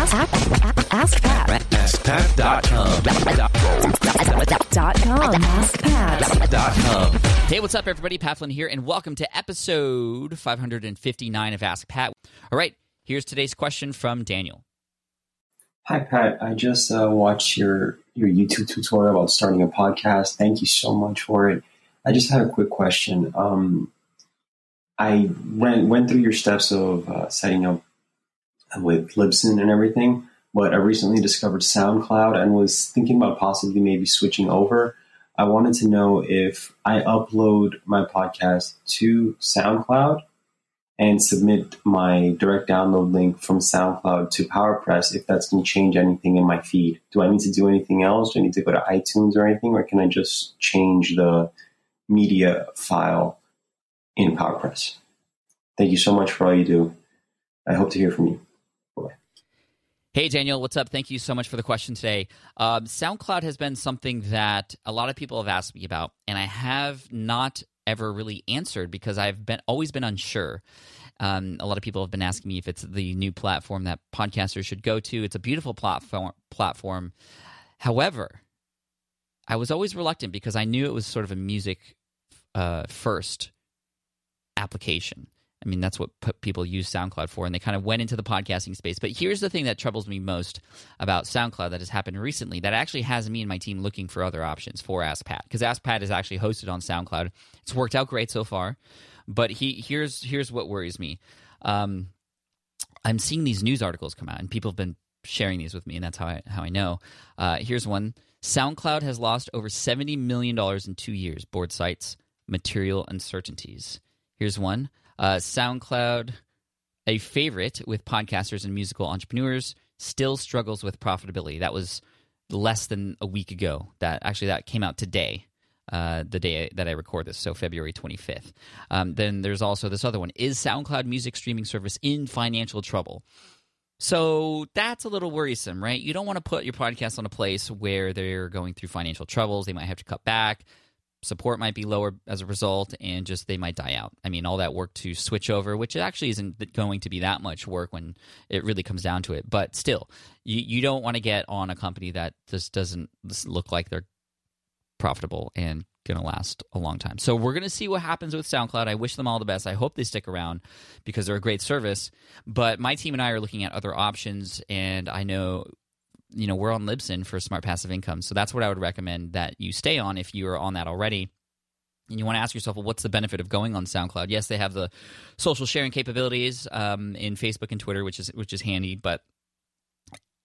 Ask, ask, ask Pat. AskPat.com. Dot com. AskPat. Hey, what's up, everybody? Pat Flynn here, and welcome to episode 559 of Ask Pat. All right, here's today's question from Daniel. Hi Pat, I just uh, watched your your YouTube tutorial about starting a podcast. Thank you so much for it. I just had a quick question. Um, I went went through your steps of uh, setting up with Libsyn and everything, but I recently discovered SoundCloud and was thinking about possibly maybe switching over. I wanted to know if I upload my podcast to SoundCloud and submit my direct download link from SoundCloud to PowerPress, if that's going to change anything in my feed. Do I need to do anything else? Do I need to go to iTunes or anything, or can I just change the media file in PowerPress? Thank you so much for all you do. I hope to hear from you. Hey, Daniel, what's up? Thank you so much for the question today. Um, SoundCloud has been something that a lot of people have asked me about, and I have not ever really answered because I've been always been unsure. Um, a lot of people have been asking me if it's the new platform that podcasters should go to. It's a beautiful platform. Platform, however, I was always reluctant because I knew it was sort of a music uh, first application. I mean, that's what people use SoundCloud for, and they kind of went into the podcasting space. But here's the thing that troubles me most about SoundCloud that has happened recently that actually has me and my team looking for other options for AskPat because AskPat is actually hosted on SoundCloud. It's worked out great so far, but he here's here's what worries me. Um, I'm seeing these news articles come out, and people have been sharing these with me, and that's how I how I know. Uh, here's one: SoundCloud has lost over seventy million dollars in two years. Board cites, material uncertainties. Here's one: uh, SoundCloud, a favorite with podcasters and musical entrepreneurs, still struggles with profitability. That was less than a week ago. That actually that came out today. Uh, the day that I record this, so February 25th. Um, then there's also this other one. Is SoundCloud music streaming service in financial trouble? So that's a little worrisome, right? You don't want to put your podcast on a place where they're going through financial troubles. They might have to cut back. Support might be lower as a result, and just they might die out. I mean, all that work to switch over, which actually isn't going to be that much work when it really comes down to it. But still, you, you don't want to get on a company that just doesn't look like they're profitable and going to last a long time. So we're going to see what happens with SoundCloud. I wish them all the best. I hope they stick around because they're a great service. But my team and I are looking at other options, and I know you know we're on Libsyn for smart passive income. So that's what I would recommend that you stay on if you are on that already. And you want to ask yourself, well, what's the benefit of going on SoundCloud? Yes, they have the social sharing capabilities um, in Facebook and Twitter, which is which is handy, but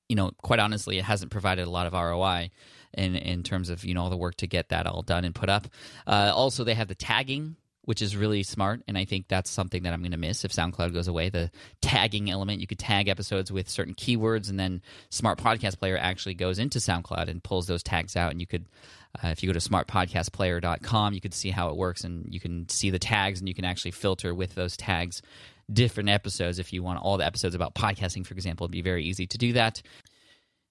you know, quite honestly, it hasn't provided a lot of ROI in in terms of you know all the work to get that all done and put up. Uh, also, they have the tagging, which is really smart, and I think that's something that I'm going to miss if SoundCloud goes away. The tagging element, you could tag episodes with certain keywords, and then Smart Podcast Player actually goes into SoundCloud and pulls those tags out, and you could. Uh, if you go to smartpodcastplayer.com, you could see how it works and you can see the tags and you can actually filter with those tags different episodes. If you want all the episodes about podcasting, for example, it'd be very easy to do that.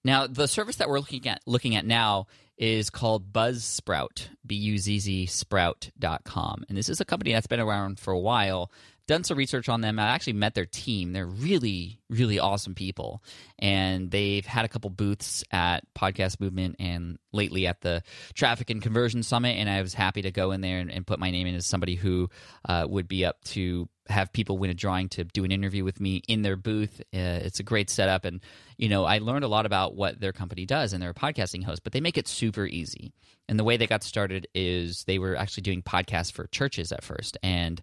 Now, the service that we're looking at looking at now is called Buzzsprout, B U Z Z Sprout.com. And this is a company that's been around for a while. Done some research on them. I actually met their team. They're really, really awesome people. And they've had a couple booths at Podcast Movement and lately at the Traffic and Conversion Summit. And I was happy to go in there and, and put my name in as somebody who uh, would be up to have people win a drawing to do an interview with me in their booth. Uh, it's a great setup, and you know I learned a lot about what their company does, and they're a podcasting host, but they make it super easy. And the way they got started is they were actually doing podcasts for churches at first, and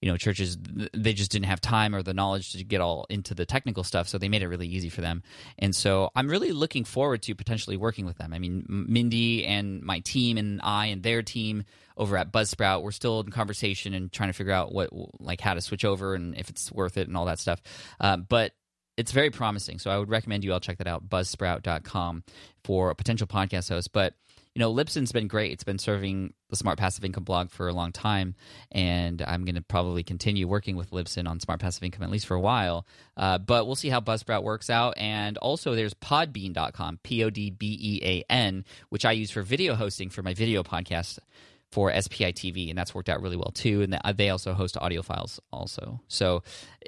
you know churches they just didn't have time or the knowledge to get all into the technical stuff so they made it really easy for them. And so i'm really looking forward to potentially working with them. I mean mindy and my team and i and their team over at buzzsprout we're still in conversation and trying to figure out what like how to switch over and if it's worth it and all that stuff. Uh, but it's very promising so i would recommend you all check that out buzzsprout.com for a potential podcast host. But you know, Libsyn's been great. It's been serving the Smart Passive Income blog for a long time, and I'm going to probably continue working with Libsyn on Smart Passive Income at least for a while. Uh, but we'll see how Buzzsprout works out. And also, there's Podbean.com, P O D B E A N, which I use for video hosting for my video podcast for SPI TV, and that's worked out really well too. And they also host audio files also. So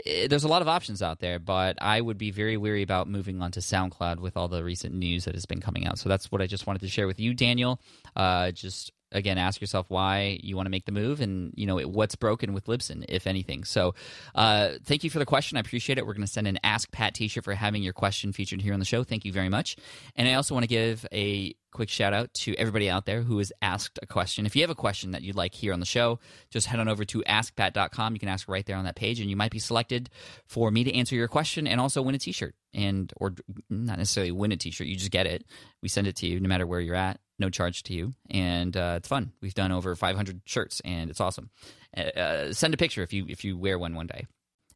eh, there's a lot of options out there, but I would be very weary about moving on to SoundCloud with all the recent news that has been coming out. So that's what I just wanted to share with you, Daniel. Uh, just again ask yourself why you want to make the move and you know what's broken with libsyn if anything so uh, thank you for the question i appreciate it we're going to send an ask pat t-shirt for having your question featured here on the show thank you very much and i also want to give a quick shout out to everybody out there who has asked a question. If you have a question that you'd like here on the show, just head on over to askpat.com. You can ask right there on that page, and you might be selected for me to answer your question and also win a T-shirt. And or not necessarily win a T-shirt, you just get it. We send it to you no matter where you're at, no charge to you, and uh, it's fun. We've done over 500 shirts, and it's awesome. Uh, uh, send a picture if you if you wear one one day.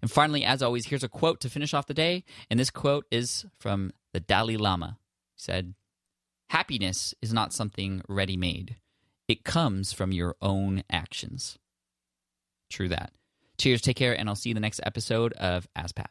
And finally, as always, here's a quote to finish off the day, and this quote is from the Dalai Lama. He said Happiness is not something ready made, it comes from your own actions. True that. Cheers, take care, and I'll see you in the next episode of Ask Pat.